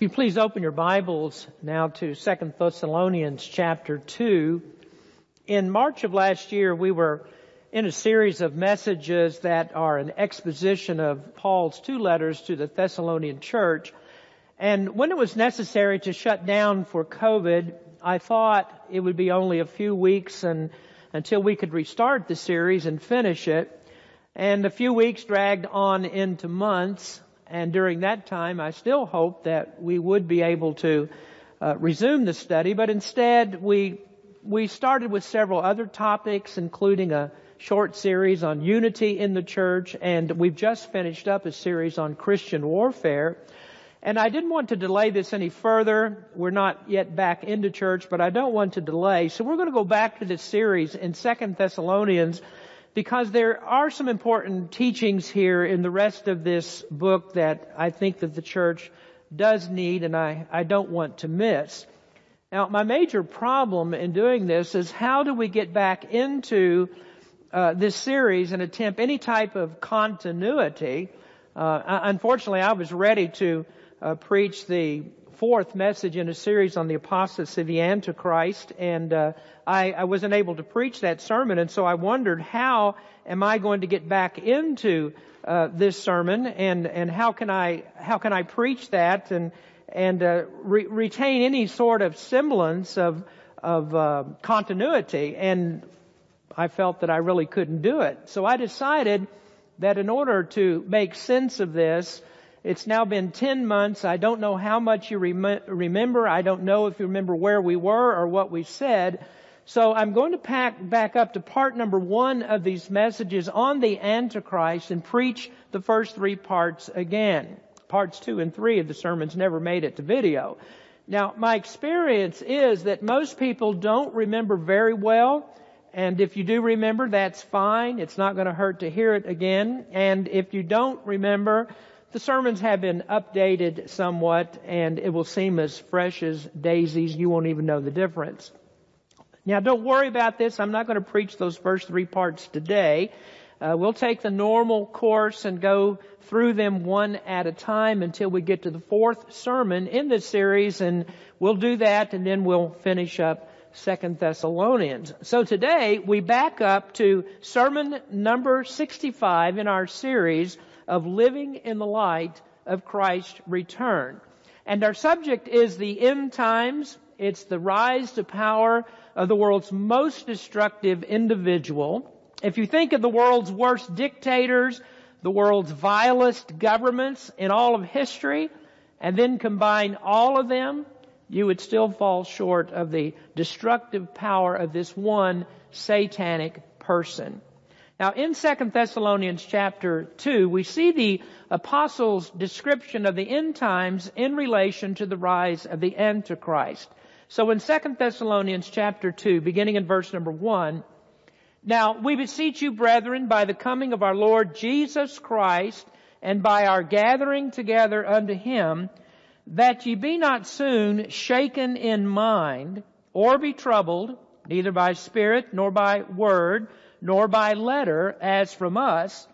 If you please open your Bibles now to 2 Thessalonians chapter 2. In March of last year, we were in a series of messages that are an exposition of Paul's two letters to the Thessalonian church. And when it was necessary to shut down for COVID, I thought it would be only a few weeks and until we could restart the series and finish it. And a few weeks dragged on into months and during that time, I still hoped that we would be able to uh, resume the study, but instead we we started with several other topics, including a short series on unity in the church, and we've just finished up a series on Christian warfare. And I didn't want to delay this any further. We're not yet back into church, but I don't want to delay. So we're going to go back to this series in Second Thessalonians because there are some important teachings here in the rest of this book that I think that the church does need and I, I don't want to miss. Now, my major problem in doing this is how do we get back into uh, this series and attempt any type of continuity? Uh, unfortunately, I was ready to uh, preach the fourth message in a series on the apostasy of the Antichrist, and uh, I, I wasn't able to preach that sermon, and so I wondered how am I going to get back into uh, this sermon, and and how can I how can I preach that and and uh, re- retain any sort of semblance of of uh, continuity? And I felt that I really couldn't do it, so I decided that in order to make sense of this, it's now been 10 months. I don't know how much you rem- remember. I don't know if you remember where we were or what we said. So I'm going to pack back up to part number one of these messages on the Antichrist and preach the first three parts again. Parts two and three of the sermons never made it to video. Now, my experience is that most people don't remember very well. And if you do remember, that's fine. It's not going to hurt to hear it again. And if you don't remember, the sermons have been updated somewhat and it will seem as fresh as daisies. You won't even know the difference. Now don't worry about this. I'm not going to preach those first three parts today. Uh, we'll take the normal course and go through them one at a time until we get to the fourth sermon in this series and we'll do that and then we'll finish up Second Thessalonians. So today we back up to sermon number 65 in our series of living in the light of Christ's return. And our subject is the end times. It's the rise to power of the world's most destructive individual. If you think of the world's worst dictators, the world's vilest governments in all of history, and then combine all of them, you would still fall short of the destructive power of this one satanic person. Now in 2 Thessalonians chapter 2, we see the apostles' description of the end times in relation to the rise of the Antichrist. So in 2 Thessalonians chapter 2, beginning in verse number 1, Now we beseech you, brethren, by the coming of our Lord Jesus Christ, and by our gathering together unto Him, that ye be not soon shaken in mind, or be troubled, neither by spirit, nor by word, nor by letter as from us,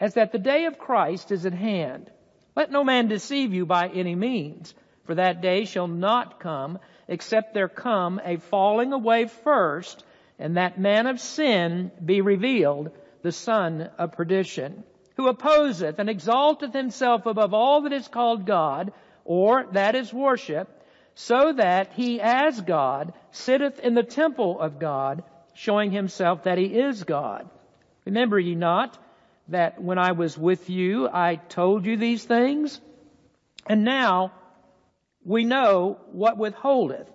as that the day of Christ is at hand. Let no man deceive you by any means, for that day shall not come, except there come a falling away first, and that man of sin be revealed, the son of perdition, who opposeth and exalteth himself above all that is called God, or that is worship, so that he as God sitteth in the temple of God, showing himself that he is God. Remember ye not that when I was with you, I told you these things? And now we know what withholdeth,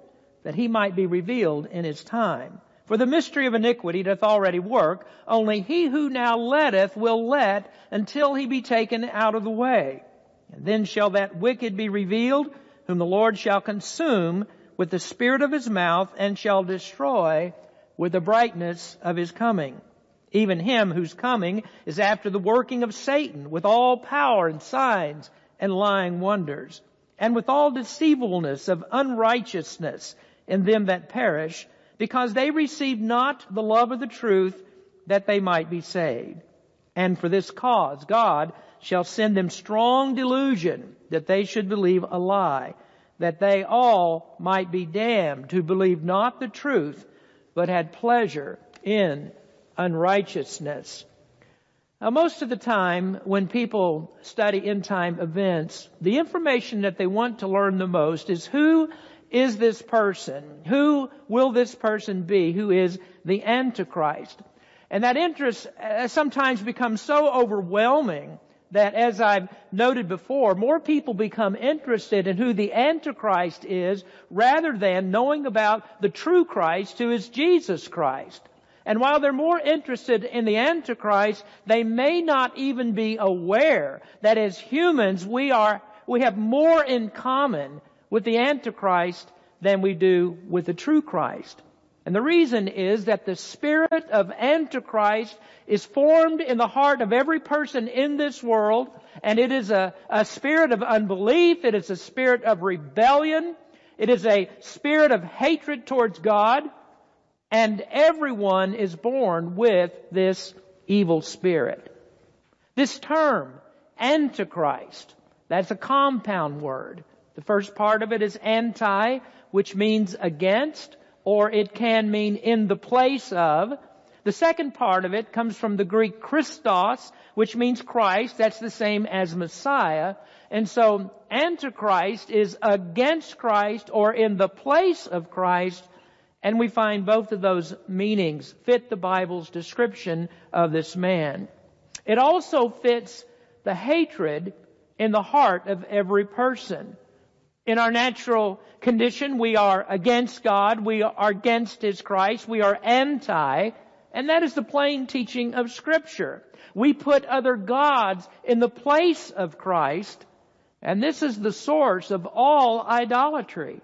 that he might be revealed in his time. For the mystery of iniquity doth already work, only he who now letteth will let until he be taken out of the way. And then shall that wicked be revealed, whom the Lord shall consume with the spirit of his mouth, and shall destroy with the brightness of his coming. Even him whose coming is after the working of Satan with all power and signs and lying wonders, and with all deceivableness of unrighteousness in them that perish, because they received not the love of the truth that they might be saved. And for this cause God shall send them strong delusion that they should believe a lie, that they all might be damned who believe not the truth, but had pleasure in unrighteousness. Now, most of the time, when people study end time events, the information that they want to learn the most is who is this person? Who will this person be? Who is the Antichrist? And that interest uh, sometimes becomes so overwhelming that as I've noted before, more people become interested in who the Antichrist is rather than knowing about the true Christ who is Jesus Christ. And while they're more interested in the Antichrist, they may not even be aware that as humans we are, we have more in common with the Antichrist than we do with the true Christ. And the reason is that the spirit of Antichrist is formed in the heart of every person in this world, and it is a, a spirit of unbelief, it is a spirit of rebellion, it is a spirit of hatred towards God, and everyone is born with this evil spirit. This term, Antichrist, that's a compound word. The first part of it is anti, which means against, or it can mean in the place of. The second part of it comes from the Greek Christos, which means Christ. That's the same as Messiah. And so Antichrist is against Christ or in the place of Christ and we find both of those meanings fit the Bible's description of this man. It also fits the hatred in the heart of every person. In our natural condition, we are against God, we are against His Christ, we are anti, and that is the plain teaching of Scripture. We put other gods in the place of Christ, and this is the source of all idolatry.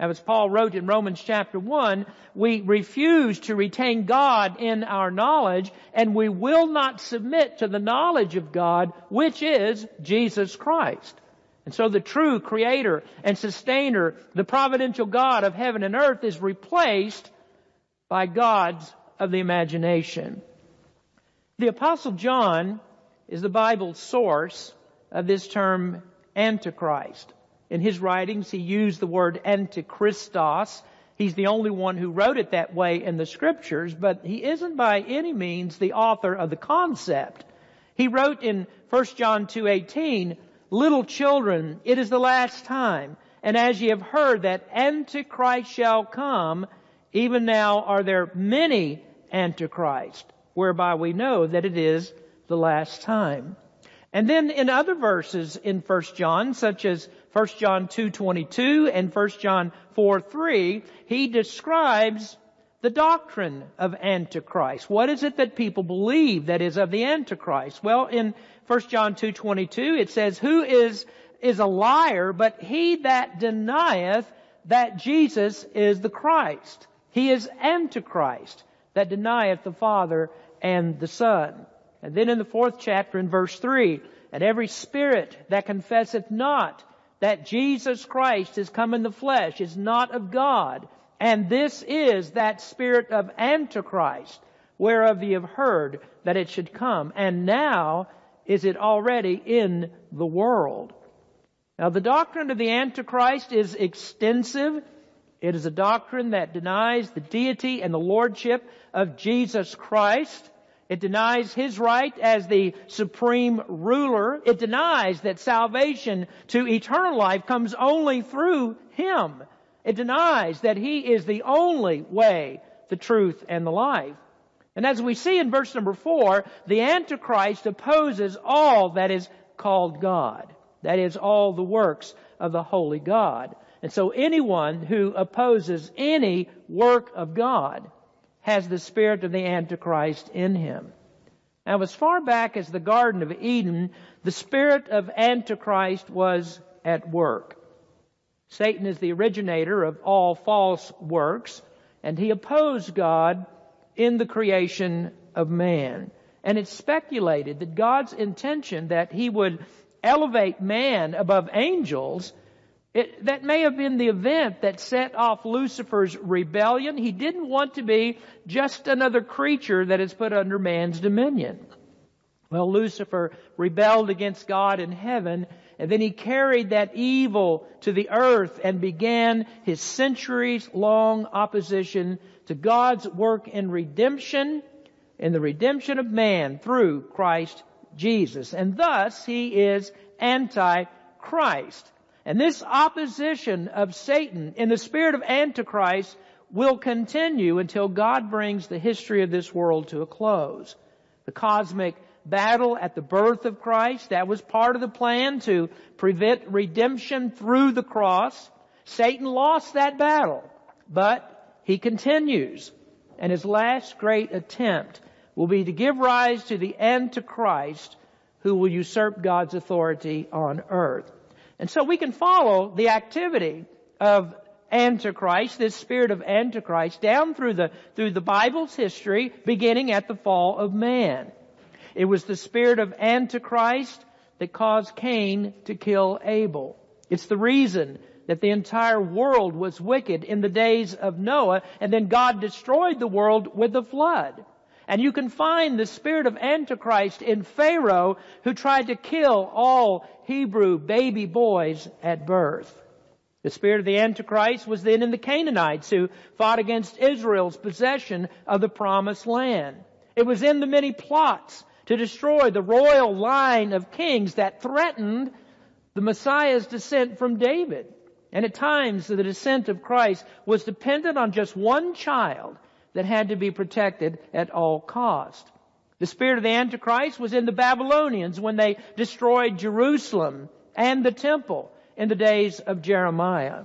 Now, as Paul wrote in Romans chapter 1, we refuse to retain God in our knowledge, and we will not submit to the knowledge of God, which is Jesus Christ. And so the true creator and sustainer, the providential God of heaven and earth is replaced by gods of the imagination. The apostle John is the Bible's source of this term Antichrist. In his writings, he used the word antichristos. He's the only one who wrote it that way in the scriptures, but he isn't by any means the author of the concept. He wrote in 1 John 2:18, "Little children, it is the last time, and as ye have heard that antichrist shall come, even now are there many antichrists, whereby we know that it is the last time." And then in other verses in 1 John, such as 1 John 2.22 and 1 John 4.3, he describes the doctrine of Antichrist. What is it that people believe that is of the Antichrist? Well, in 1 John 2.22 it says, Who is, is a liar but he that denieth that Jesus is the Christ? He is Antichrist that denieth the Father and the Son. And then in the fourth chapter in verse 3, and every spirit that confesseth not that Jesus Christ is come in the flesh is not of God. And this is that spirit of Antichrist, whereof ye have heard that it should come. And now is it already in the world. Now the doctrine of the Antichrist is extensive. It is a doctrine that denies the deity and the lordship of Jesus Christ. It denies his right as the supreme ruler. It denies that salvation to eternal life comes only through him. It denies that he is the only way, the truth, and the life. And as we see in verse number four, the Antichrist opposes all that is called God. That is all the works of the Holy God. And so anyone who opposes any work of God has the spirit of the Antichrist in him. Now, as far back as the Garden of Eden, the spirit of Antichrist was at work. Satan is the originator of all false works. and he opposed God in the creation of man. And it's speculated that God's intention that he would elevate man above angels, it, that may have been the event that set off Lucifer's rebellion. He didn't want to be just another creature that is put under man's dominion. Well, Lucifer rebelled against God in heaven, and then he carried that evil to the earth and began his centuries long opposition to God's work in redemption, in the redemption of man through Christ Jesus. And thus he is anti-Christ. And this opposition of Satan in the spirit of Antichrist will continue until God brings the history of this world to a close. The cosmic battle at the birth of Christ, that was part of the plan to prevent redemption through the cross. Satan lost that battle, but he continues. And his last great attempt will be to give rise to the Antichrist who will usurp God's authority on earth. And so we can follow the activity of Antichrist, this spirit of Antichrist, down through the, through the Bible's history, beginning at the fall of man. It was the spirit of Antichrist that caused Cain to kill Abel. It's the reason that the entire world was wicked in the days of Noah, and then God destroyed the world with the flood. And you can find the spirit of Antichrist in Pharaoh who tried to kill all Hebrew baby boys at birth. The spirit of the Antichrist was then in the Canaanites who fought against Israel's possession of the promised land. It was in the many plots to destroy the royal line of kings that threatened the Messiah's descent from David. And at times the descent of Christ was dependent on just one child that had to be protected at all cost. The spirit of the Antichrist was in the Babylonians when they destroyed Jerusalem and the temple in the days of Jeremiah.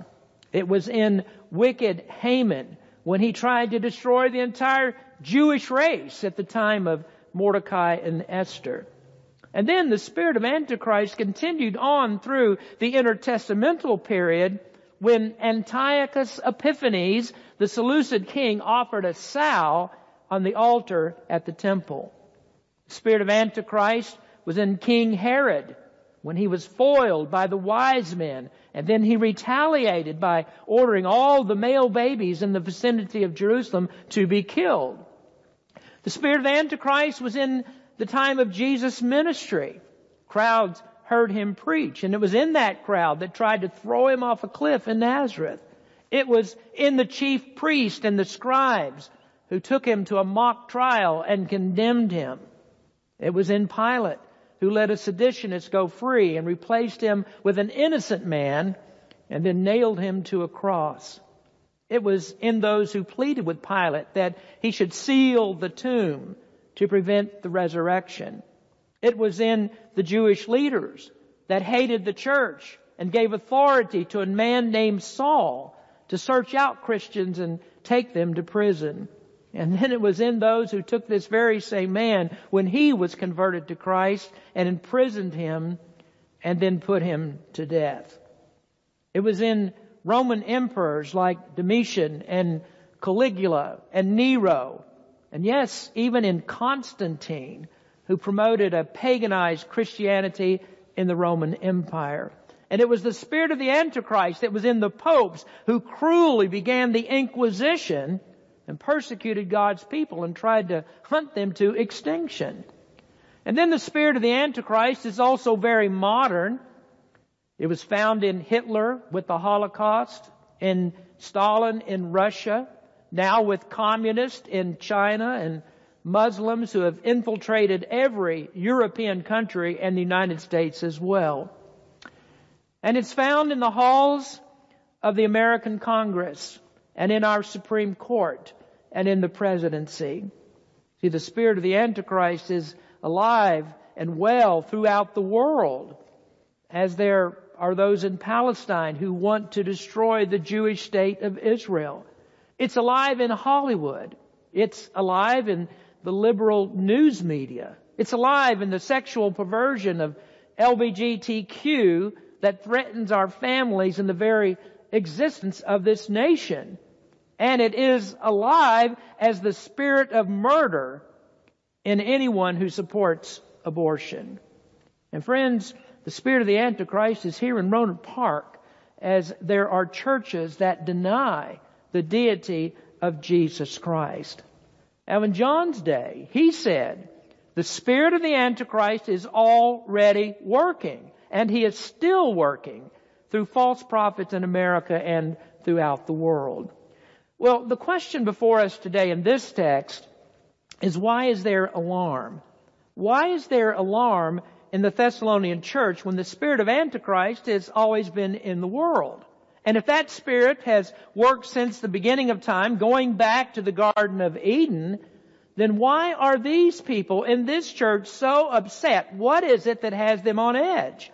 It was in wicked Haman when he tried to destroy the entire Jewish race at the time of Mordecai and Esther. And then the spirit of Antichrist continued on through the intertestamental period when Antiochus Epiphanes, the Seleucid king, offered a sow on the altar at the temple. The spirit of Antichrist was in King Herod when he was foiled by the wise men, and then he retaliated by ordering all the male babies in the vicinity of Jerusalem to be killed. The spirit of Antichrist was in the time of Jesus' ministry. Crowds heard him preach. And it was in that crowd that tried to throw him off a cliff in Nazareth. It was in the chief priest and the scribes who took him to a mock trial and condemned him. It was in Pilate who let a seditionist go free and replaced him with an innocent man and then nailed him to a cross. It was in those who pleaded with Pilate that he should seal the tomb to prevent the resurrection. It was in the Jewish leaders that hated the church and gave authority to a man named Saul to search out Christians and take them to prison. And then it was in those who took this very same man when he was converted to Christ and imprisoned him and then put him to death. It was in Roman emperors like Domitian and Caligula and Nero. And yes, even in Constantine who promoted a paganized Christianity in the Roman Empire. And it was the spirit of the Antichrist that was in the popes who cruelly began the Inquisition and persecuted God's people and tried to hunt them to extinction. And then the spirit of the Antichrist is also very modern. It was found in Hitler with the Holocaust, in Stalin in Russia, now with communists in China and Muslims who have infiltrated every European country and the United States as well. And it's found in the halls of the American Congress and in our Supreme Court and in the presidency. See, the spirit of the Antichrist is alive and well throughout the world as there are those in Palestine who want to destroy the Jewish state of Israel. It's alive in Hollywood. It's alive in the liberal news media. It's alive in the sexual perversion of LBGTQ that threatens our families and the very existence of this nation. And it is alive as the spirit of murder in anyone who supports abortion. And friends, the spirit of the Antichrist is here in Rohnert Park as there are churches that deny the deity of Jesus Christ. Now in John's day, he said, the spirit of the Antichrist is already working, and he is still working through false prophets in America and throughout the world. Well, the question before us today in this text is why is there alarm? Why is there alarm in the Thessalonian church when the spirit of Antichrist has always been in the world? And if that spirit has worked since the beginning of time, going back to the Garden of Eden, then why are these people in this church so upset? What is it that has them on edge?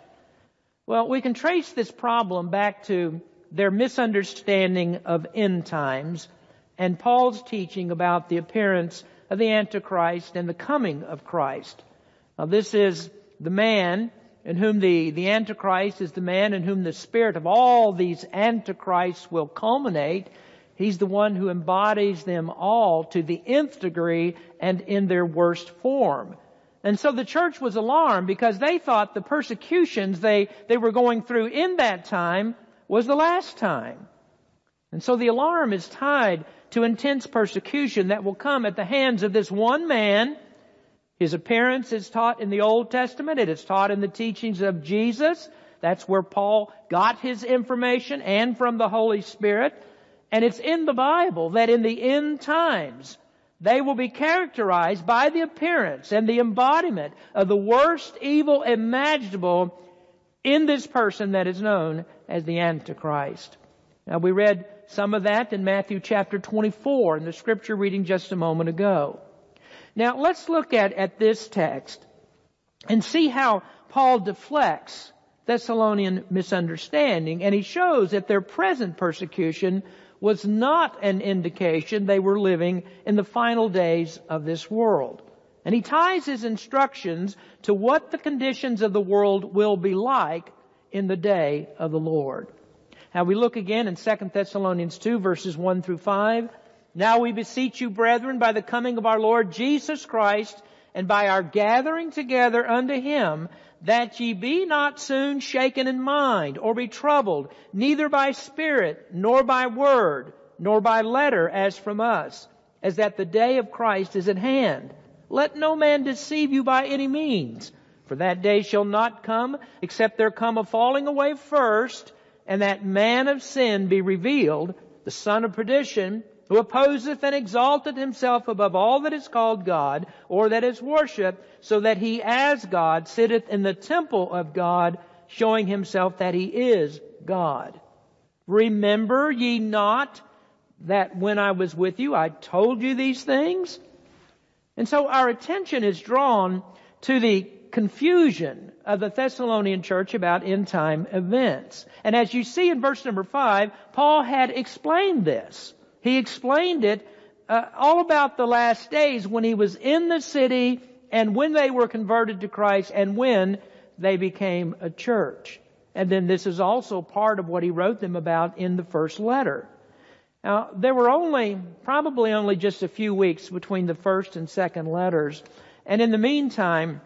Well, we can trace this problem back to their misunderstanding of end times and Paul's teaching about the appearance of the Antichrist and the coming of Christ. Now this is the man in whom the, the Antichrist is the man in whom the spirit of all these Antichrists will culminate He's the one who embodies them all to the nth degree and in their worst form. And so the church was alarmed because they thought the persecutions they, they were going through in that time was the last time. And so the alarm is tied to intense persecution that will come at the hands of this one man. His appearance is taught in the Old Testament. It is taught in the teachings of Jesus. That's where Paul got his information and from the Holy Spirit. And it's in the Bible that in the end times, they will be characterized by the appearance and the embodiment of the worst evil imaginable in this person that is known as the Antichrist. Now we read some of that in Matthew chapter 24 in the scripture reading just a moment ago. Now let's look at, at this text and see how Paul deflects Thessalonian misunderstanding and he shows that their present persecution was not an indication they were living in the final days of this world. And he ties his instructions to what the conditions of the world will be like in the day of the Lord. Now we look again in 2 Thessalonians 2 verses 1 through 5. Now we beseech you, brethren, by the coming of our Lord Jesus Christ and by our gathering together unto Him, that ye be not soon shaken in mind, or be troubled, neither by spirit, nor by word, nor by letter as from us, as that the day of Christ is at hand. Let no man deceive you by any means, for that day shall not come, except there come a falling away first, and that man of sin be revealed, the son of perdition, who opposeth and exalteth himself above all that is called God, or that is worshipped, so that he as God sitteth in the temple of God, showing himself that he is God. Remember ye not that when I was with you, I told you these things? And so our attention is drawn to the confusion of the Thessalonian church about end time events. And as you see in verse number five, Paul had explained this. He explained it uh, all about the last days when he was in the city and when they were converted to Christ and when they became a church. And then this is also part of what he wrote them about in the first letter. Now, there were only, probably only just a few weeks between the first and second letters. And in the meantime,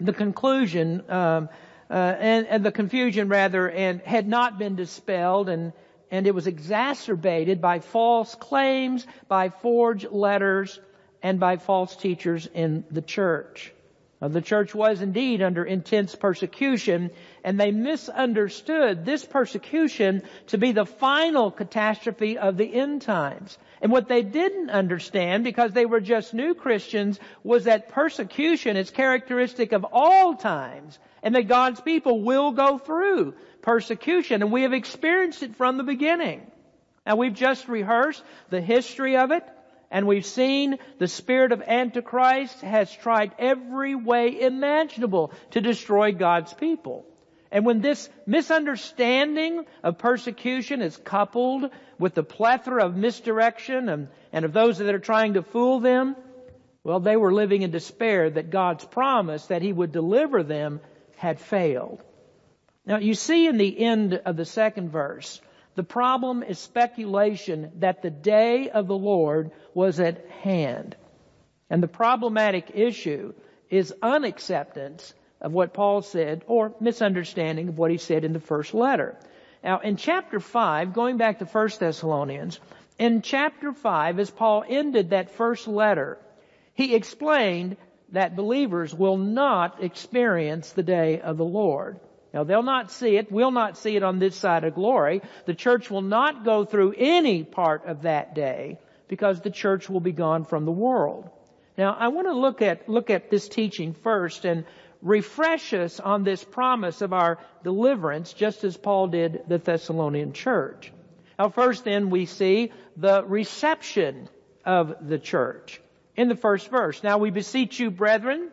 the conclusion, um, uh, and, and, the confusion rather, and had not been dispelled and and it was exacerbated by false claims, by forged letters, and by false teachers in the church. The church was indeed under intense persecution, and they misunderstood this persecution to be the final catastrophe of the end times. And what they didn't understand, because they were just new Christians, was that persecution is characteristic of all times, and that God's people will go through persecution, and we have experienced it from the beginning. Now we've just rehearsed the history of it, and we've seen the spirit of Antichrist has tried every way imaginable to destroy God's people. And when this misunderstanding of persecution is coupled with the plethora of misdirection and, and of those that are trying to fool them, well, they were living in despair that God's promise that He would deliver them had failed. Now you see in the end of the second verse The problem is speculation that the day of the Lord was at hand. And the problematic issue is unacceptance of what Paul said or misunderstanding of what he said in the first letter. Now, in chapter 5, going back to 1 Thessalonians, in chapter 5, as Paul ended that first letter, he explained that believers will not experience the day of the Lord. Now they'll not see it, we'll not see it on this side of glory. The church will not go through any part of that day because the church will be gone from the world. Now I want to look at, look at this teaching first and refresh us on this promise of our deliverance just as Paul did the Thessalonian church. Now first then we see the reception of the church in the first verse. Now we beseech you, brethren,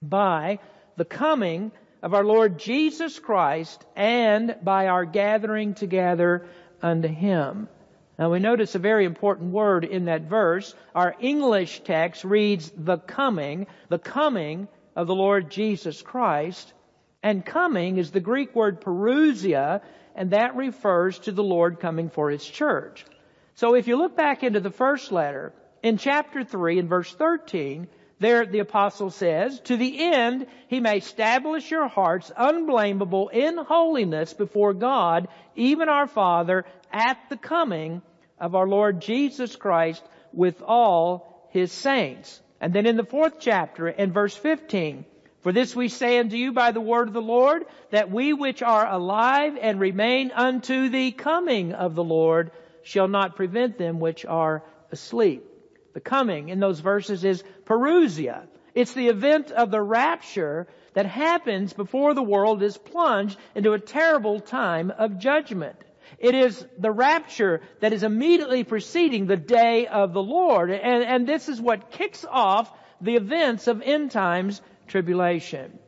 by the coming of our Lord Jesus Christ and by our gathering together unto Him. Now we notice a very important word in that verse. Our English text reads the coming, the coming of the Lord Jesus Christ. And coming is the Greek word parousia, and that refers to the Lord coming for His church. So if you look back into the first letter, in chapter 3 in verse 13, there the apostle says, to the end he may establish your hearts unblameable in holiness before God, even our Father, at the coming of our Lord Jesus Christ with all his saints. And then in the fourth chapter, in verse 15, for this we say unto you by the word of the Lord, that we which are alive and remain unto the coming of the Lord shall not prevent them which are asleep. The coming in those verses is parousia. It's the event of the rapture that happens before the world is plunged into a terrible time of judgment. It is the rapture that is immediately preceding the day of the Lord. And, and this is what kicks off the events of end times tribulation.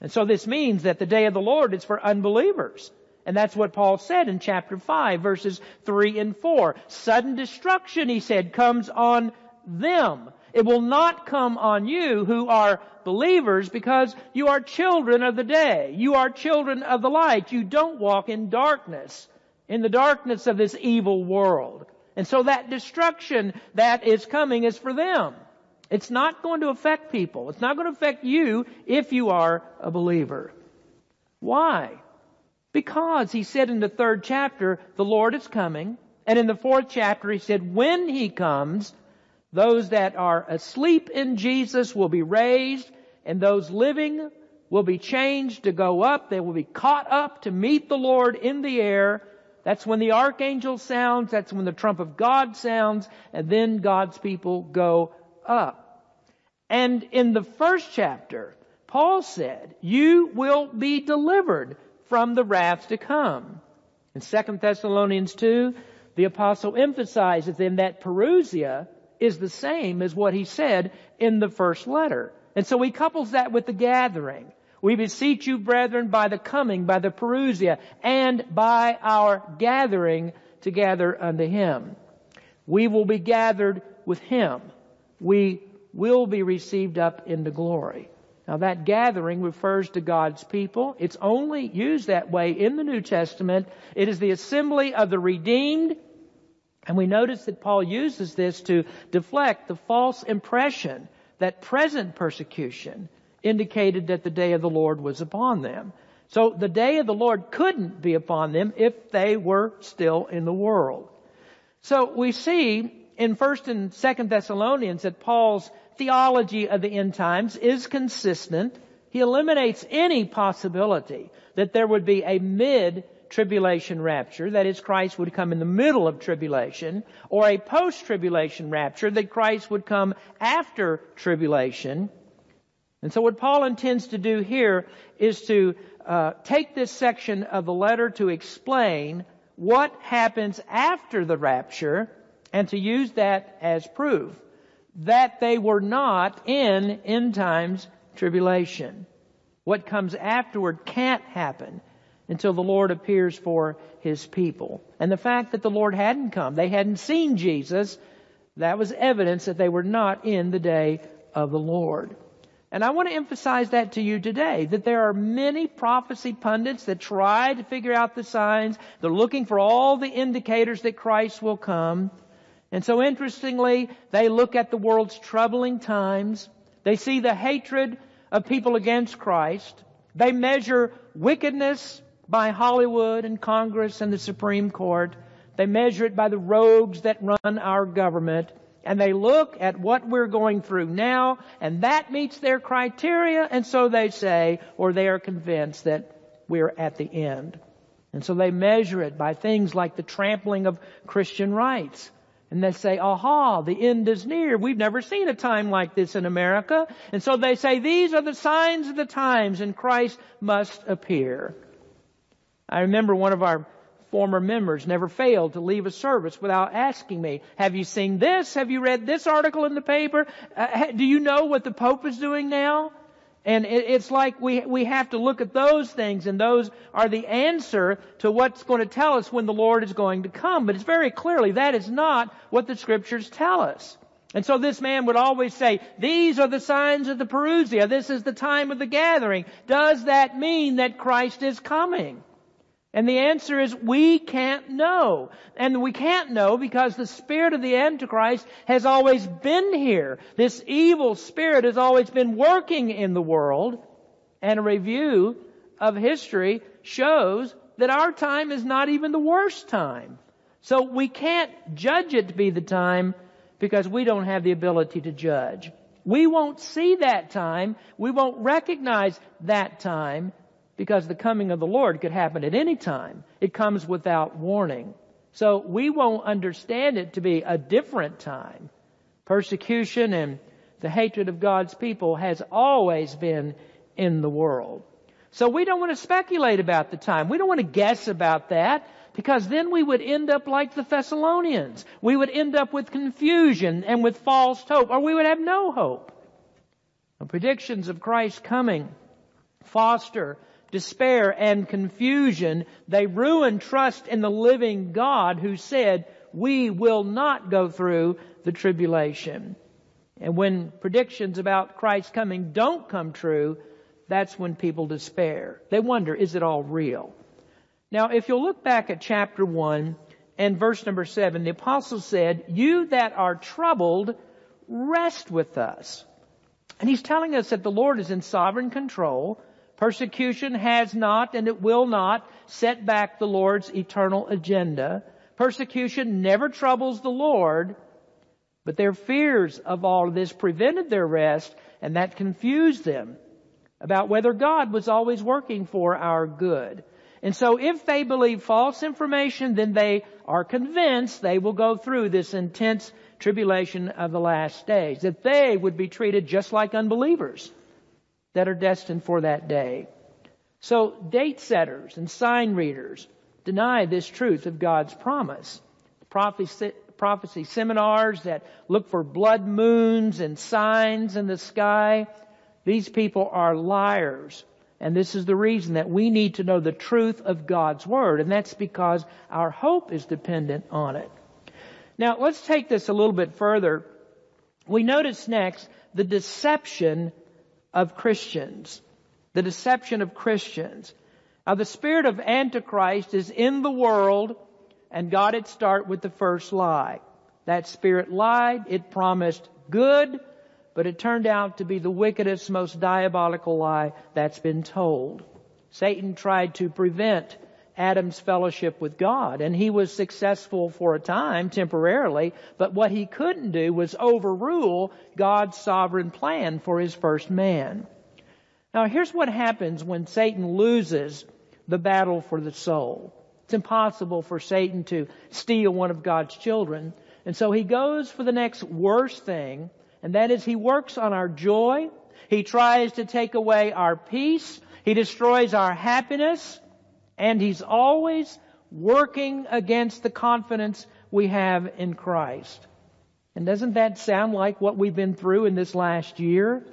And so this means that the day of the Lord is for unbelievers. And that's what Paul said in chapter 5 verses 3 and 4. Sudden destruction, he said, comes on them. It will not come on you who are believers because you are children of the day. You are children of the light. You don't walk in darkness, in the darkness of this evil world. And so that destruction that is coming is for them. It's not going to affect people. It's not going to affect you if you are a believer. Why? Because he said in the third chapter, the Lord is coming. And in the fourth chapter, he said, when he comes, those that are asleep in Jesus will be raised, and those living will be changed to go up. They will be caught up to meet the Lord in the air. That's when the archangel sounds. That's when the trump of God sounds. And then God's people go up. And in the first chapter, Paul said, you will be delivered from the wrath to come. In 2 Thessalonians 2, the apostle emphasizes then that parousia is the same as what he said in the first letter. And so he couples that with the gathering. We beseech you, brethren, by the coming, by the parousia, and by our gathering together unto him. We will be gathered with him. We will be received up into glory. Now that gathering refers to God's people. It's only used that way in the New Testament. It is the assembly of the redeemed. And we notice that Paul uses this to deflect the false impression that present persecution indicated that the day of the Lord was upon them. So the day of the Lord couldn't be upon them if they were still in the world. So we see in 1st and 2nd Thessalonians that Paul's theology of the end times is consistent. He eliminates any possibility that there would be a mid tribulation rapture, that is Christ would come in the middle of tribulation, or a post tribulation rapture, that Christ would come after tribulation. And so what Paul intends to do here is to uh, take this section of the letter to explain what happens after the rapture and to use that as proof that they were not in end times tribulation. What comes afterward can't happen until the Lord appears for His people. And the fact that the Lord hadn't come, they hadn't seen Jesus, that was evidence that they were not in the day of the Lord. And I want to emphasize that to you today, that there are many prophecy pundits that try to figure out the signs. They're looking for all the indicators that Christ will come. And so interestingly, they look at the world's troubling times. They see the hatred of people against Christ. They measure wickedness by Hollywood and Congress and the Supreme Court. They measure it by the rogues that run our government. And they look at what we're going through now, and that meets their criteria, and so they say, or they are convinced that we're at the end. And so they measure it by things like the trampling of Christian rights. And they say, aha, the end is near. We've never seen a time like this in America. And so they say, these are the signs of the times and Christ must appear. I remember one of our former members never failed to leave a service without asking me, have you seen this? Have you read this article in the paper? Uh, do you know what the Pope is doing now? And it's like we, we have to look at those things and those are the answer to what's going to tell us when the Lord is going to come. But it's very clearly that is not what the scriptures tell us. And so this man would always say, these are the signs of the Parousia. This is the time of the gathering. Does that mean that Christ is coming? And the answer is we can't know. And we can't know because the spirit of the Antichrist has always been here. This evil spirit has always been working in the world. And a review of history shows that our time is not even the worst time. So we can't judge it to be the time because we don't have the ability to judge. We won't see that time. We won't recognize that time because the coming of the Lord could happen at any time. It comes without warning. So we won't understand it to be a different time. Persecution and the hatred of God's people has always been in the world. So we don't want to speculate about the time. We don't want to guess about that because then we would end up like the Thessalonians. We would end up with confusion and with false hope, or we would have no hope. The predictions of Christ's coming foster despair and confusion, they ruin trust in the living God who said, we will not go through the tribulation. And when predictions about Christ's coming don't come true, that's when people despair. They wonder, is it all real? Now, if you'll look back at chapter 1 and verse number 7, the apostle said, you that are troubled, rest with us. And he's telling us that the Lord is in sovereign control, Persecution has not and it will not set back the Lord's eternal agenda. Persecution never troubles the Lord, but their fears of all of this prevented their rest and that confused them about whether God was always working for our good. And so if they believe false information, then they are convinced they will go through this intense tribulation of the last days, that they would be treated just like unbelievers that are destined for that day. So date setters and sign readers deny this truth of God's promise. Prophecy, prophecy seminars that look for blood moons and signs in the sky. These people are liars. And this is the reason that we need to know the truth of God's Word. And that's because our hope is dependent on it. Now let's take this a little bit further. We notice next the deception of Christians. The deception of Christians. Now the spirit of Antichrist is in the world and got its start with the first lie. That spirit lied, it promised good, but it turned out to be the wickedest, most diabolical lie that's been told. Satan tried to prevent Adam's fellowship with God. And he was successful for a time, temporarily, but what he couldn't do was overrule God's sovereign plan for his first man. Now here's what happens when Satan loses the battle for the soul. It's impossible for Satan to steal one of God's children. And so he goes for the next worst thing, and that is he works on our joy. He tries to take away our peace. He destroys our happiness. And He's always working against the confidence we have in Christ. And doesn't that sound like what we've been through in this last year?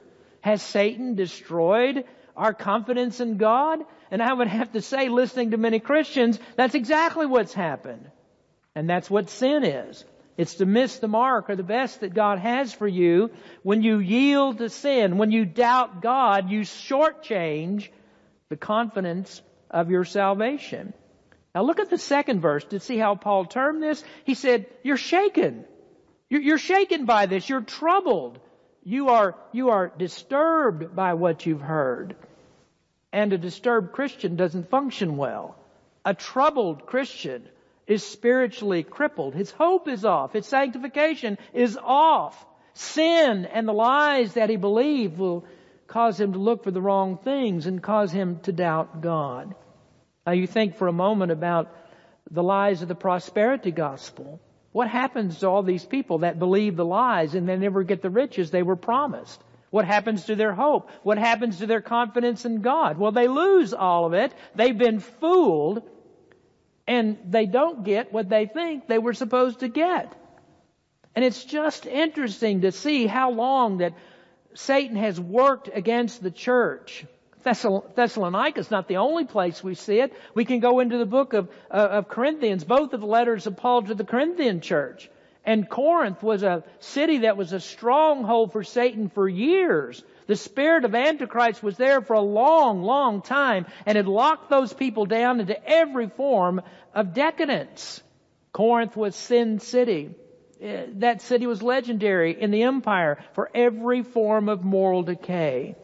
Has Satan destroyed our confidence in God? And I would have to say, listening to many Christians, that's exactly what's happened. And that's what sin is. It's to miss the mark or the best that God has for you. When you yield to sin, when you doubt God, you shortchange the confidence of your salvation. Now look at the second verse to see how Paul termed this. He said, you're shaken. You're shaken by this. You're troubled. You are, you are disturbed by what you've heard. And a disturbed Christian doesn't function well. A troubled Christian is spiritually crippled. His hope is off. His sanctification is off. Sin and the lies that he believed will cause him to look for the wrong things and cause him to doubt God. Now you think for a moment about the lies of the prosperity gospel. What happens to all these people that believe the lies and they never get the riches they were promised? What happens to their hope? What happens to their confidence in God? Well, they lose all of it. They've been fooled and they don't get what they think they were supposed to get. And it's just interesting to see how long that Satan has worked against the church. Thessalonica is not the only place we see it. We can go into the book of, uh, of Corinthians, both of the letters of Paul to the Corinthian church. And Corinth was a city that was a stronghold for Satan for years. The spirit of Antichrist was there for a long, long time and had locked those people down into every form of decadence. Corinth was sin city. Uh, that city was legendary in the empire for every form of moral decay.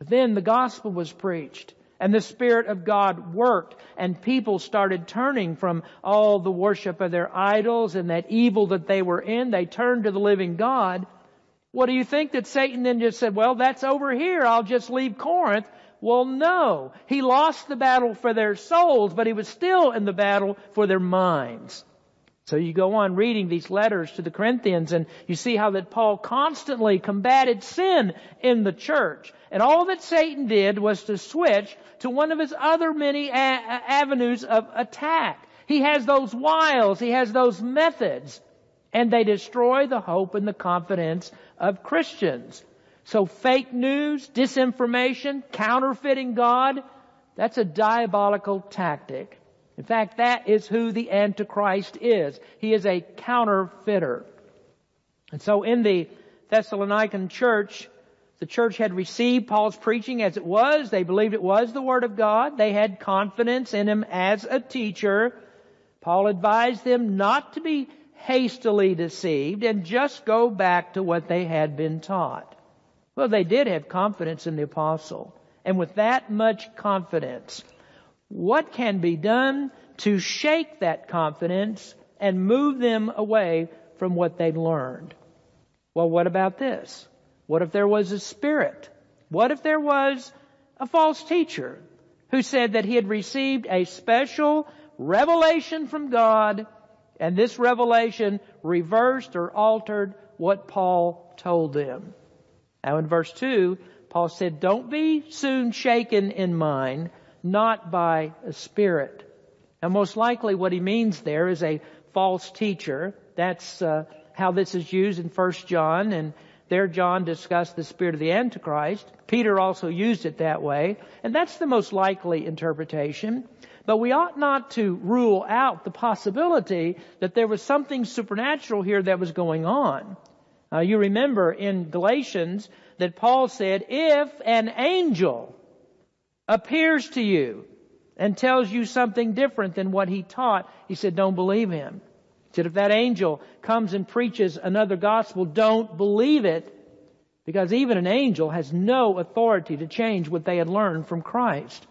Then the gospel was preached and the Spirit of God worked and people started turning from all the worship of their idols and that evil that they were in. They turned to the living God. What do you think that Satan then just said, well, that's over here. I'll just leave Corinth. Well, no. He lost the battle for their souls, but he was still in the battle for their minds. So you go on reading these letters to the Corinthians and you see how that Paul constantly combated sin in the church. And all that Satan did was to switch to one of his other many a- avenues of attack. He has those wiles, he has those methods, and they destroy the hope and the confidence of Christians. So fake news, disinformation, counterfeiting God, that's a diabolical tactic. In fact, that is who the Antichrist is. He is a counterfeiter. And so in the Thessalonican church, the church had received Paul's preaching as it was. They believed it was the Word of God. They had confidence in him as a teacher. Paul advised them not to be hastily deceived and just go back to what they had been taught. Well, they did have confidence in the apostle. And with that much confidence, what can be done to shake that confidence and move them away from what they've learned? Well, what about this? What if there was a spirit? What if there was a false teacher who said that he had received a special revelation from God and this revelation reversed or altered what Paul told them? Now in verse 2, Paul said, don't be soon shaken in mind not by a spirit. And most likely what he means there is a false teacher. That's uh, how this is used in First John, and there John discussed the spirit of the Antichrist. Peter also used it that way, and that's the most likely interpretation. But we ought not to rule out the possibility that there was something supernatural here that was going on. Uh, you remember in Galatians that Paul said, if an angel appears to you and tells you something different than what he taught, he said, don't believe him. He said, if that angel comes and preaches another gospel, don't believe it because even an angel has no authority to change what they had learned from Christ.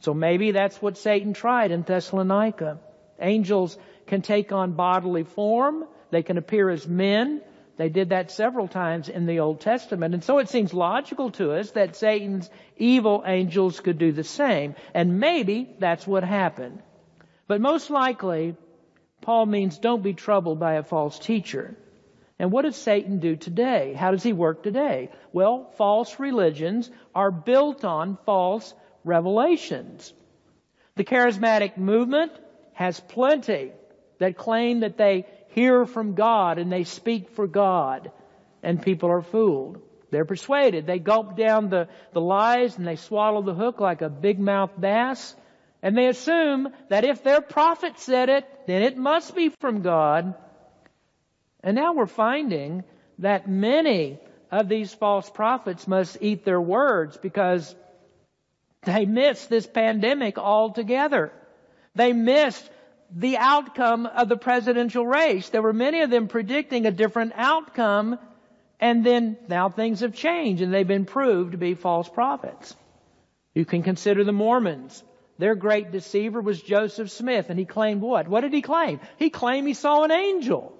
So maybe that's what Satan tried in Thessalonica. Angels can take on bodily form. They can appear as men. They did that several times in the Old Testament. And so it seems logical to us that Satan's evil angels could do the same. And maybe that's what happened. But most likely, Paul means don't be troubled by a false teacher. And what does Satan do today? How does he work today? Well, false religions are built on false revelations. The charismatic movement has plenty that claim that they hear from God and they speak for God and people are fooled. They're persuaded. They gulp down the, the lies and they swallow the hook like a big mouth bass. And they assume that if their prophet said it, then it must be from God. And now we're finding that many of these false prophets must eat their words because they missed this pandemic altogether. They missed the outcome of the presidential race. There were many of them predicting a different outcome and then now things have changed and they've been proved to be false prophets. You can consider the Mormons. Their great deceiver was Joseph Smith and he claimed what? What did he claim? He claimed he saw an angel.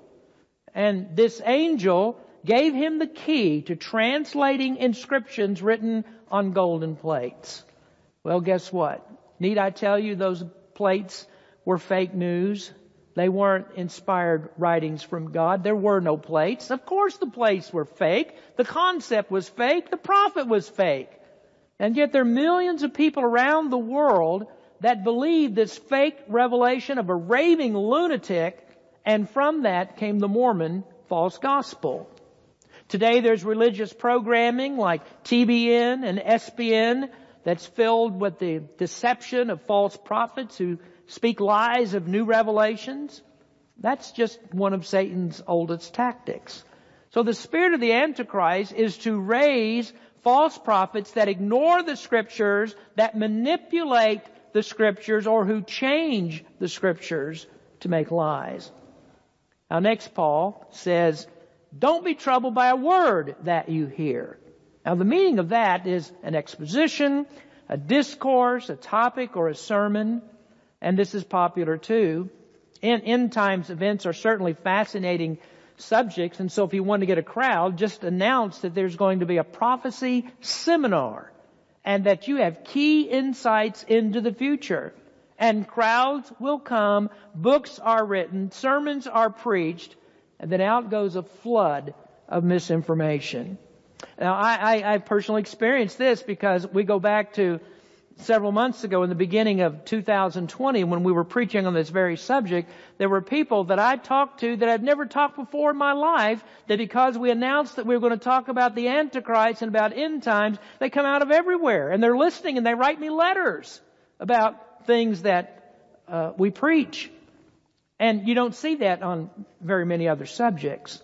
And this angel gave him the key to translating inscriptions written on golden plates. Well, guess what? Need I tell you those plates were fake news? They weren't inspired writings from God. There were no plates. Of course the plates were fake. The concept was fake. The prophet was fake. And yet there are millions of people around the world that believe this fake revelation of a raving lunatic, and from that came the Mormon false gospel. Today there's religious programming like TBN and SBN that's filled with the deception of false prophets who speak lies of new revelations. That's just one of Satan's oldest tactics. So the spirit of the Antichrist is to raise false prophets that ignore the scriptures, that manipulate the scriptures, or who change the scriptures to make lies. Now next Paul says, don't be troubled by a word that you hear. Now the meaning of that is an exposition, a discourse, a topic, or a sermon. And this is popular too. In end times events are certainly fascinating subjects. And so if you want to get a crowd, just announce that there's going to be a prophecy seminar and that you have key insights into the future. And crowds will come, books are written, sermons are preached, and then out goes a flood of misinformation. Now, I, I, I personally experienced this because we go back to several months ago in the beginning of 2020 when we were preaching on this very subject, there were people that I talked to that I'd never talked before in my life that because we announced that we were going to talk about the Antichrist and about end times, they come out of everywhere and they're listening and they write me letters about things that uh, we preach. And you don't see that on very many other subjects.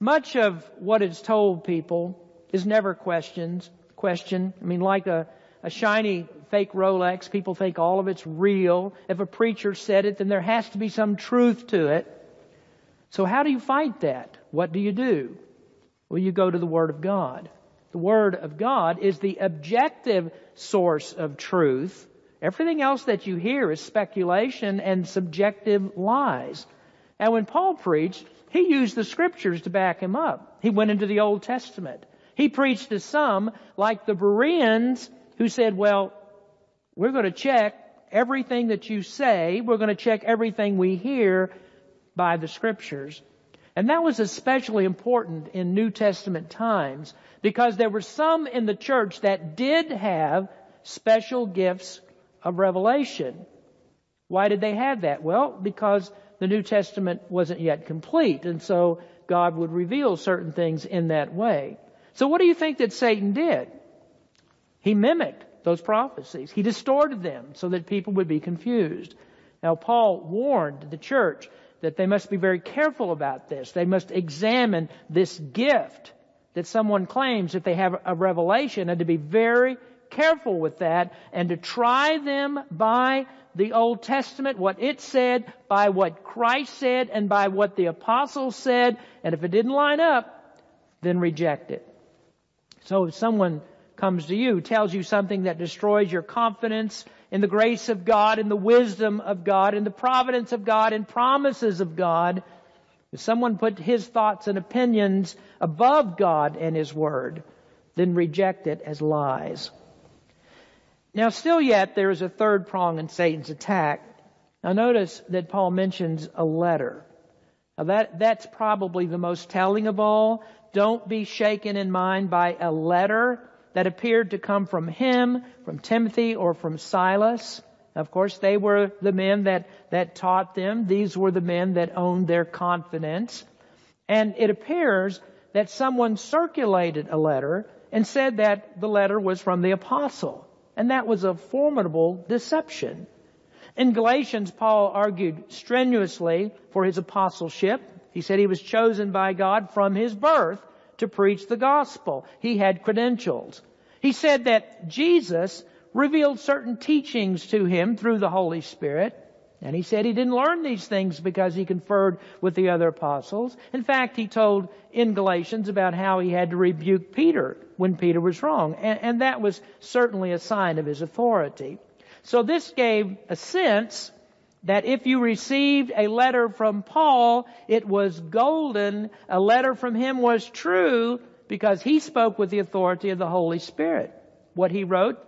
Much of what is told people is never questions, question. I mean, like a, a shiny fake Rolex, people think all of it's real. If a preacher said it, then there has to be some truth to it. So how do you fight that? What do you do? Well, you go to the Word of God. The Word of God is the objective source of truth. Everything else that you hear is speculation and subjective lies. And when Paul preached, he used the scriptures to back him up. He went into the Old Testament. He preached to some, like the Bereans, who said, well, we're going to check everything that you say. We're going to check everything we hear by the scriptures. And that was especially important in New Testament times because there were some in the church that did have special gifts of revelation. Why did they have that? Well, because the New Testament wasn't yet complete, and so God would reveal certain things in that way. So what do you think that Satan did? He mimicked those prophecies. He distorted them so that people would be confused. Now Paul warned the church that they must be very careful about this. They must examine this gift that someone claims if they have a revelation and to be very careful with that and to try them by the Old Testament, what it said, by what Christ said, and by what the apostles said, and if it didn't line up, then reject it. So if someone comes to you, tells you something that destroys your confidence in the grace of God, in the wisdom of God, in the providence of God, in promises of God, if someone put his thoughts and opinions above God and His Word, then reject it as lies. Now still yet there is a third prong in Satan's attack. Now notice that Paul mentions a letter. Now that, that's probably the most telling of all. Don't be shaken in mind by a letter that appeared to come from him, from Timothy, or from Silas. Of course, they were the men that, that taught them. These were the men that owned their confidence. And it appears that someone circulated a letter and said that the letter was from the apostle. And that was a formidable deception. In Galatians, Paul argued strenuously for his apostleship. He said he was chosen by God from his birth to preach the gospel. He had credentials. He said that Jesus revealed certain teachings to him through the Holy Spirit. And he said he didn't learn these things because he conferred with the other apostles. In fact, he told in Galatians about how he had to rebuke Peter when Peter was wrong. And, and that was certainly a sign of his authority. So this gave a sense that if you received a letter from Paul, it was golden. A letter from him was true because he spoke with the authority of the Holy Spirit. What he wrote,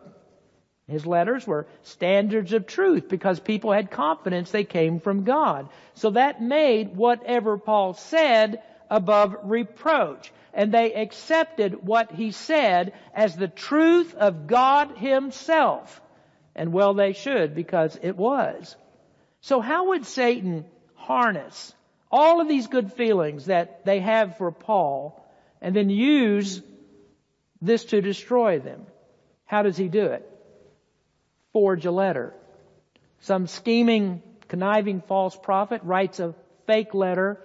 his letters were standards of truth because people had confidence they came from God. So that made whatever Paul said above reproach. And they accepted what he said as the truth of God himself. And well they should because it was. So how would Satan harness all of these good feelings that they have for Paul and then use this to destroy them? How does he do it? Forge a letter. Some scheming, conniving false prophet writes a fake letter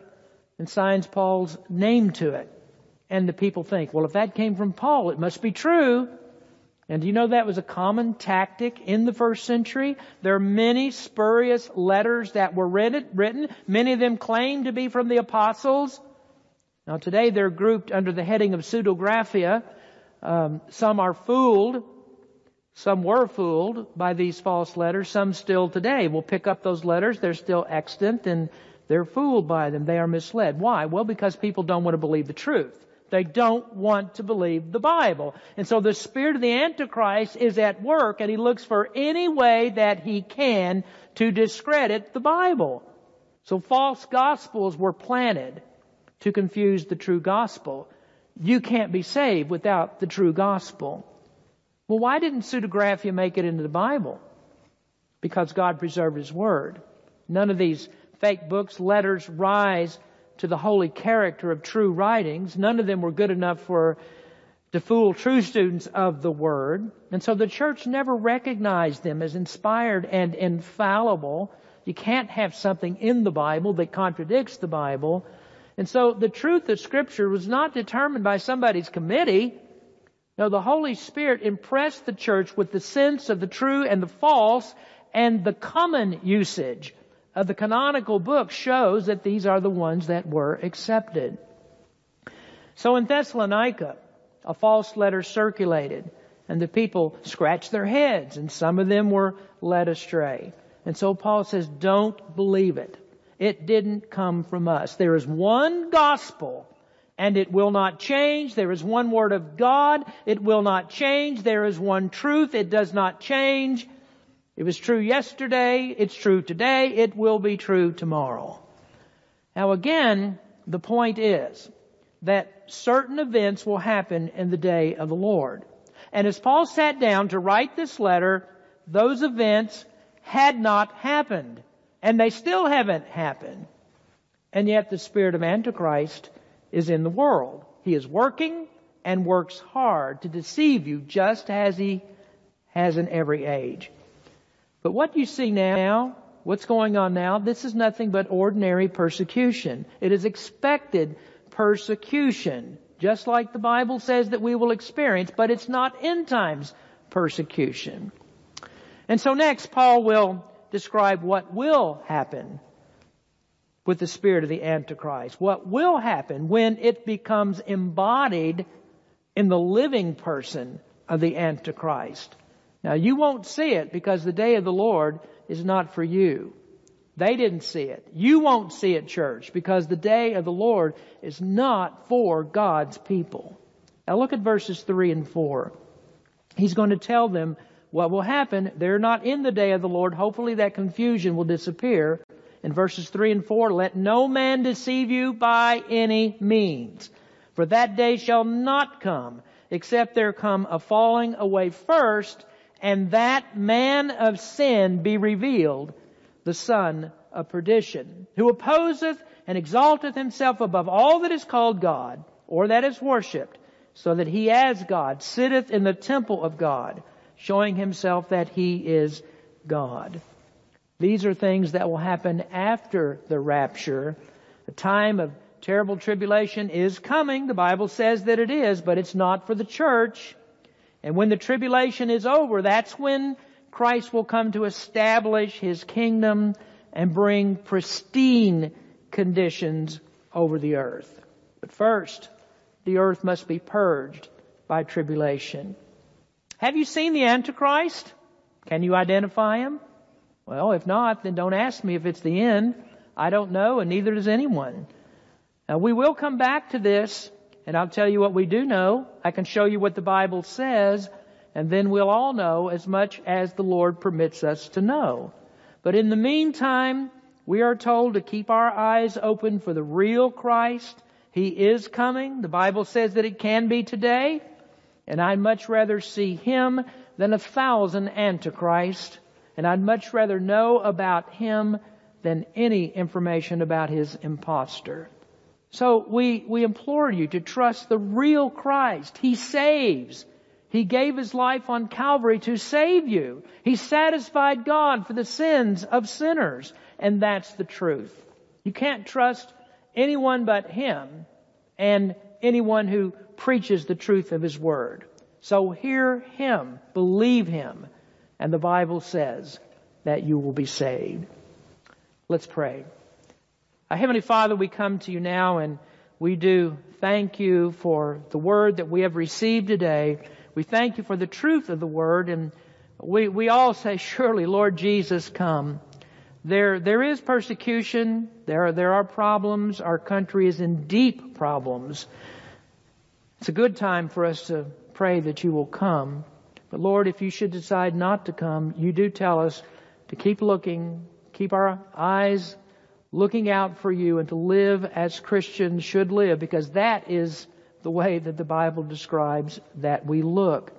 and signs Paul's name to it. And the people think, well, if that came from Paul, it must be true. And do you know that was a common tactic in the first century? There are many spurious letters that were written. Many of them claim to be from the apostles. Now today they're grouped under the heading of pseudographia. Um, some are fooled. Some were fooled by these false letters. Some still today will pick up those letters. They're still extant and they're fooled by them. They are misled. Why? Well, because people don't want to believe the truth. They don't want to believe the Bible. And so the spirit of the Antichrist is at work and he looks for any way that he can to discredit the Bible. So false gospels were planted to confuse the true gospel. You can't be saved without the true gospel. Well, why didn't pseudographia make it into the Bible? Because God preserved His Word. None of these fake books, letters rise to the holy character of true writings. None of them were good enough for to fool true students of the Word. And so the church never recognized them as inspired and infallible. You can't have something in the Bible that contradicts the Bible. And so the truth of Scripture was not determined by somebody's committee. No, the Holy Spirit impressed the church with the sense of the true and the false and the common usage of the canonical book shows that these are the ones that were accepted. So in Thessalonica, a false letter circulated and the people scratched their heads and some of them were led astray. And so Paul says, don't believe it. It didn't come from us. There is one gospel and it will not change. There is one word of God. It will not change. There is one truth. It does not change. It was true yesterday, it's true today, it will be true tomorrow. Now again, the point is that certain events will happen in the day of the Lord. And as Paul sat down to write this letter, those events had not happened. And they still haven't happened. And yet the spirit of Antichrist is in the world. He is working and works hard to deceive you just as he has in every age. But what you see now, what's going on now, this is nothing but ordinary persecution. It is expected persecution, just like the Bible says that we will experience, but it's not end times persecution. And so next, Paul will describe what will happen with the spirit of the Antichrist. What will happen when it becomes embodied in the living person of the Antichrist. Now you won't see it because the day of the Lord is not for you. They didn't see it. You won't see it, church, because the day of the Lord is not for God's people. Now look at verses 3 and 4. He's going to tell them what will happen. They're not in the day of the Lord. Hopefully that confusion will disappear. In verses 3 and 4, let no man deceive you by any means. For that day shall not come, except there come a falling away first, and that man of sin be revealed, the son of perdition, who opposeth and exalteth himself above all that is called God, or that is worshipped, so that he as God sitteth in the temple of God, showing himself that he is God. These are things that will happen after the rapture. The time of terrible tribulation is coming. The Bible says that it is, but it's not for the church. And when the tribulation is over, that's when Christ will come to establish His kingdom and bring pristine conditions over the earth. But first, the earth must be purged by tribulation. Have you seen the Antichrist? Can you identify him? Well, if not, then don't ask me if it's the end. I don't know, and neither does anyone. Now, we will come back to this, and I'll tell you what we do know. I can show you what the Bible says, and then we'll all know as much as the Lord permits us to know. But in the meantime, we are told to keep our eyes open for the real Christ. He is coming. The Bible says that it can be today. And I'd much rather see Him than a thousand Antichrist. And I'd much rather know about Him than any information about His impostor. So we, we implore you to trust the real Christ. He saves. He gave His life on Calvary to save you. He satisfied God for the sins of sinners. And that's the truth. You can't trust anyone but Him and anyone who preaches the truth of His Word. So hear Him, believe Him, and the Bible says that you will be saved. Let's pray. Our Heavenly Father, we come to you now and we do thank you for the Word that we have received today. We thank you for the truth of the Word and we, we all say, surely, Lord Jesus, come. There, there is persecution. There, there are problems. Our country is in deep problems. It's a good time for us to pray that you will come. But Lord, if you should decide not to come, you do tell us to keep looking, keep our eyes looking out for you and to live as Christians should live because that is the way that the Bible describes that we look.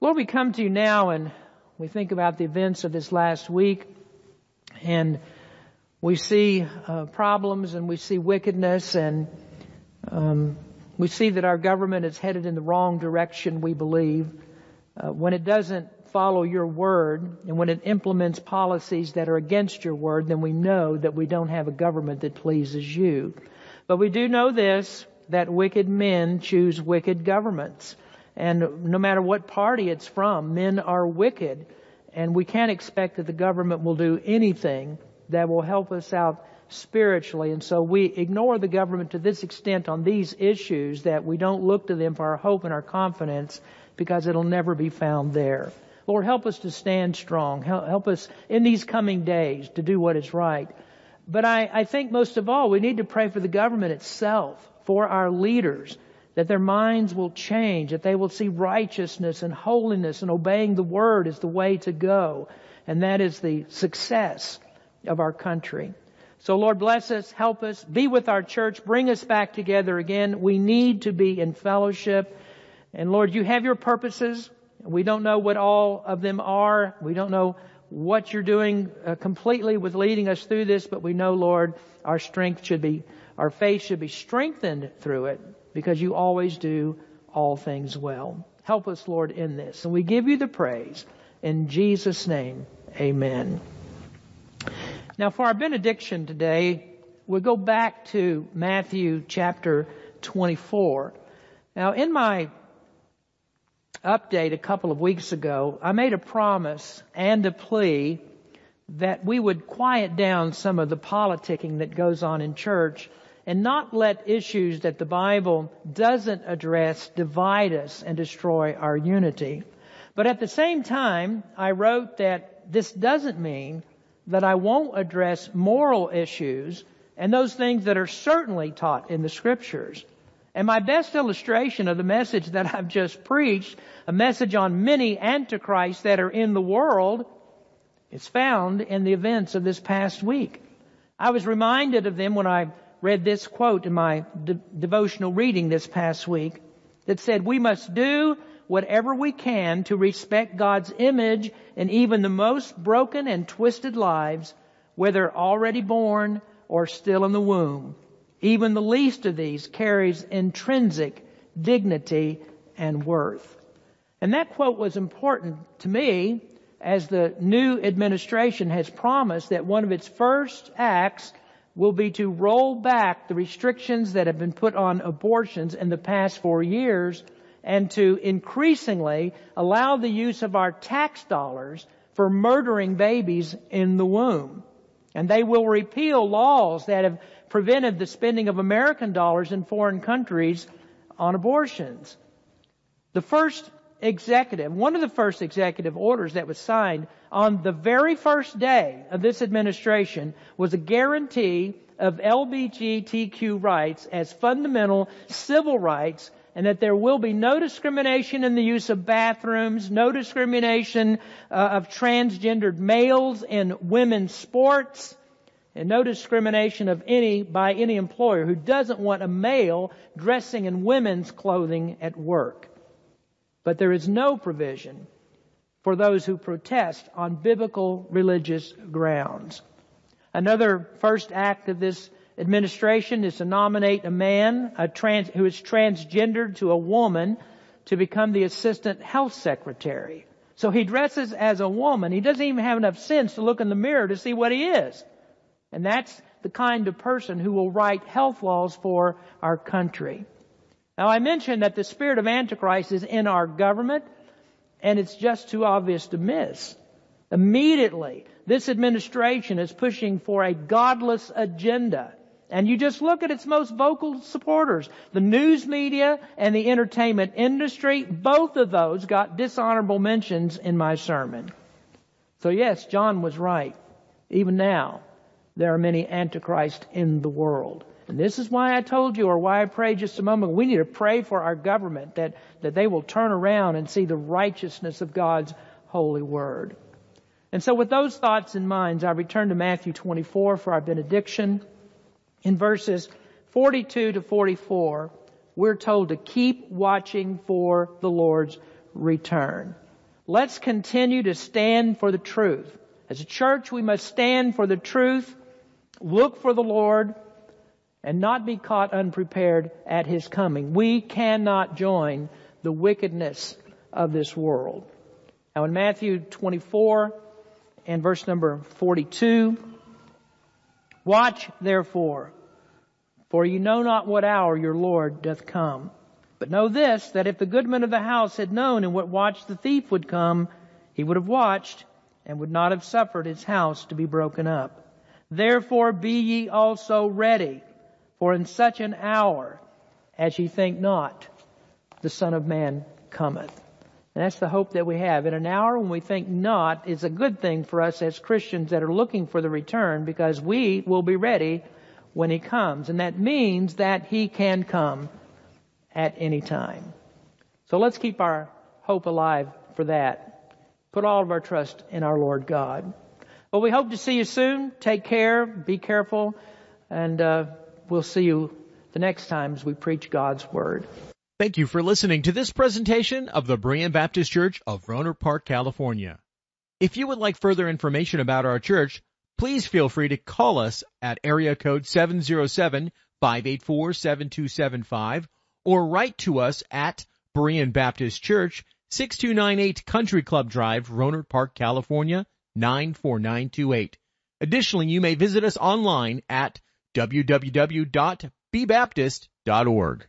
Lord, we come to you now and we think about the events of this last week and we see uh, problems and we see wickedness and um, we see that our government is headed in the wrong direction, we believe. Uh, when it doesn't follow your word and when it implements policies that are against your word, then we know that we don't have a government that pleases you. But we do know this, that wicked men choose wicked governments. And no matter what party it's from, men are wicked. And we can't expect that the government will do anything that will help us out spiritually. And so we ignore the government to this extent on these issues that we don't look to them for our hope and our confidence because it'll never be found there. Lord, help us to stand strong. Help us in these coming days to do what is right. But I, I think most of all, we need to pray for the government itself, for our leaders, that their minds will change, that they will see righteousness and holiness and obeying the word is the way to go. And that is the success of our country. So Lord bless us, help us, be with our church, bring us back together again. We need to be in fellowship. And Lord, you have your purposes. We don't know what all of them are. We don't know what you're doing uh, completely with leading us through this, but we know, Lord, our strength should be, our faith should be strengthened through it because you always do all things well. Help us, Lord, in this. And we give you the praise. In Jesus' name, amen. Now, for our benediction today, we'll go back to Matthew chapter 24. Now, in my update a couple of weeks ago, I made a promise and a plea that we would quiet down some of the politicking that goes on in church and not let issues that the Bible doesn't address divide us and destroy our unity. But at the same time, I wrote that this doesn't mean that I won't address moral issues and those things that are certainly taught in the scriptures. And my best illustration of the message that I've just preached, a message on many antichrists that are in the world, is found in the events of this past week. I was reminded of them when I read this quote in my de- devotional reading this past week that said, we must do whatever we can to respect God's image in even the most broken and twisted lives, whether already born or still in the womb. Even the least of these carries intrinsic dignity and worth. And that quote was important to me as the new administration has promised that one of its first acts will be to roll back the restrictions that have been put on abortions in the past four years and to increasingly allow the use of our tax dollars for murdering babies in the womb. And they will repeal laws that have prevented the spending of American dollars in foreign countries on abortions. The first executive, one of the first executive orders that was signed on the very first day of this administration was a guarantee of LGBTQ rights as fundamental civil rights and that there will be no discrimination in the use of bathrooms, no discrimination uh, of transgendered males in women's sports, and no discrimination of any by any employer who doesn't want a male dressing in women's clothing at work. But there is no provision for those who protest on biblical religious grounds. Another first act of this administration is to nominate a man a trans, who is transgendered to a woman to become the assistant health secretary. So he dresses as a woman. He doesn't even have enough sense to look in the mirror to see what he is. And that's the kind of person who will write health laws for our country. Now I mentioned that the spirit of Antichrist is in our government and it's just too obvious to miss. Immediately, this administration is pushing for a godless agenda. And you just look at its most vocal supporters. The news media and the entertainment industry, both of those got dishonorable mentions in my sermon. So yes, John was right. Even now, there are many antichrists in the world. And this is why I told you, or why I prayed just a moment we need to pray for our government that, that they will turn around and see the righteousness of God's holy word. And so with those thoughts in mind, I return to Matthew 24 for our benediction. In verses 42 to 44, we're told to keep watching for the Lord's return. Let's continue to stand for the truth. As a church, we must stand for the truth, look for the Lord, and not be caught unprepared at his coming. We cannot join the wickedness of this world. Now in Matthew 24 and verse number 42, watch therefore, for you know not what hour your Lord doth come. But know this, that if the goodman of the house had known in what watch the thief would come, he would have watched and would not have suffered his house to be broken up. Therefore be ye also ready, for in such an hour as ye think not, the Son of Man cometh. And that's the hope that we have. In an hour when we think not is a good thing for us as Christians that are looking for the return because we will be ready when He comes. And that means that He can come at any time. So let's keep our hope alive for that. Put all of our trust in our Lord God. Well, we hope to see you soon. Take care. Be careful. And, uh, We'll see you the next time as we preach God's Word. Thank you for listening to this presentation of the Berean Baptist Church of Rohnert Park, California. If you would like further information about our church, please feel free to call us at area code 707-584-7275 or write to us at Berean Baptist Church, 6298 Country Club Drive, Rohnert Park, California, 94928. Additionally, you may visit us online at www.bbaptist.org.